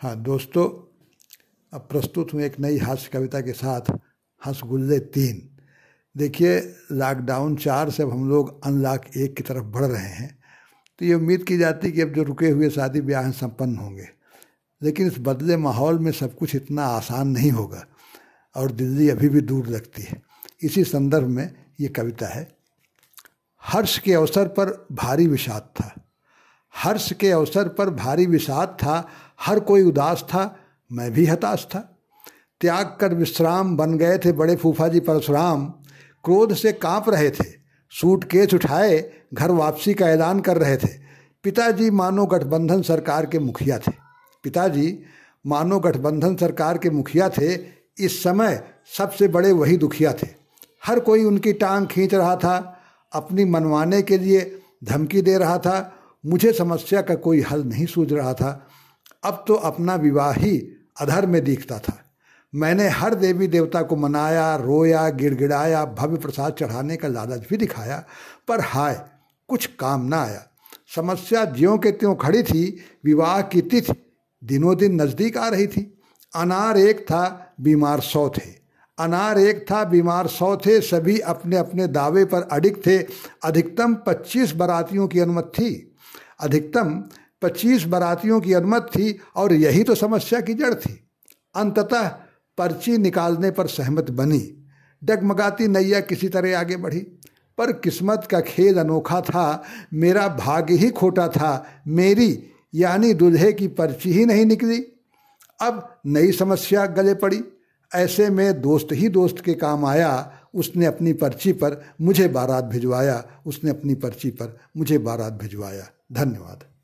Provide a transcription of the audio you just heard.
हाँ दोस्तों, अब प्रस्तुत हूँ एक नई हास्य कविता के साथ, हंसगुल्ले तीन। देखिए लॉकडाउन चार से अब हम लोग अनलॉक एक की तरफ़ बढ़ रहे हैं। तो ये उम्मीद की जाती है कि अब जो रुके हुए शादी ब्याह संपन्न होंगे। लेकिन इस बदले माहौल में सब कुछ इतना आसान नहीं होगा और दिल्ली अभी भी दूर लगती है। इसी संदर्भ में ये कविता है, हर्ष के अवसर पर भारी विषाद था। हर्ष के अवसर पर भारी विषाद था, हर कोई उदास था, मैं भी हताश था। त्याग कर विश्राम बन गए थे बड़े फूफा जी परशुराम। क्रोध से काँप रहे थे सूट केस उठाए, घर वापसी का ऐलान कर रहे थे। पिताजी मानो गठबंधन सरकार के मुखिया थे। पिताजी मानो गठबंधन सरकार के मुखिया थे, इस समय सबसे बड़े वही दुखिया थे। हर कोई उनकी टांग खींच रहा था, अपनी मनवाने के लिए धमकी दे रहा था मुझे समस्या का कोई हल नहीं सूझ रहा था। अब तो अपना विवाह ही अधर में दिखता था। मैंने हर देवी देवता को मनाया, रोया, गिड़गिड़ाया, भव्य प्रसाद चढ़ाने का लालच भी दिखाया, पर हाय, कुछ काम ना आया। समस्या ज्यों के त्यों खड़ी थी, विवाह की तिथि दिनों दिन नज़दीक आ रही थी। अनार एक था, बीमार सौ थे। अनार एक था, बीमार सौ थे, सभी अपने अपने दावे पर अडिग थे। अधिकतम पच्चीस बारातियों की अनुमति थी। अधिकतम पच्चीस बारातियों की अनुमति थी और यही तो समस्या की जड़ थी। अंततः पर्ची निकालने पर सहमत बनी। डगमगाती नैया किसी तरह आगे बढ़ी। पर किस्मत का खेल अनोखा था। मेरा भाग्य ही खोटा था। मेरी यानी दुल्हे की पर्ची ही नहीं निकली। अब नई समस्या गले पड़ी। ऐसे में दोस्त ही दोस्त के काम आया। उसने अपनी पर्ची पर मुझे बारात भिजवाया। उसने अपनी पर्ची पर मुझे बारात भिजवाया। धन्यवाद।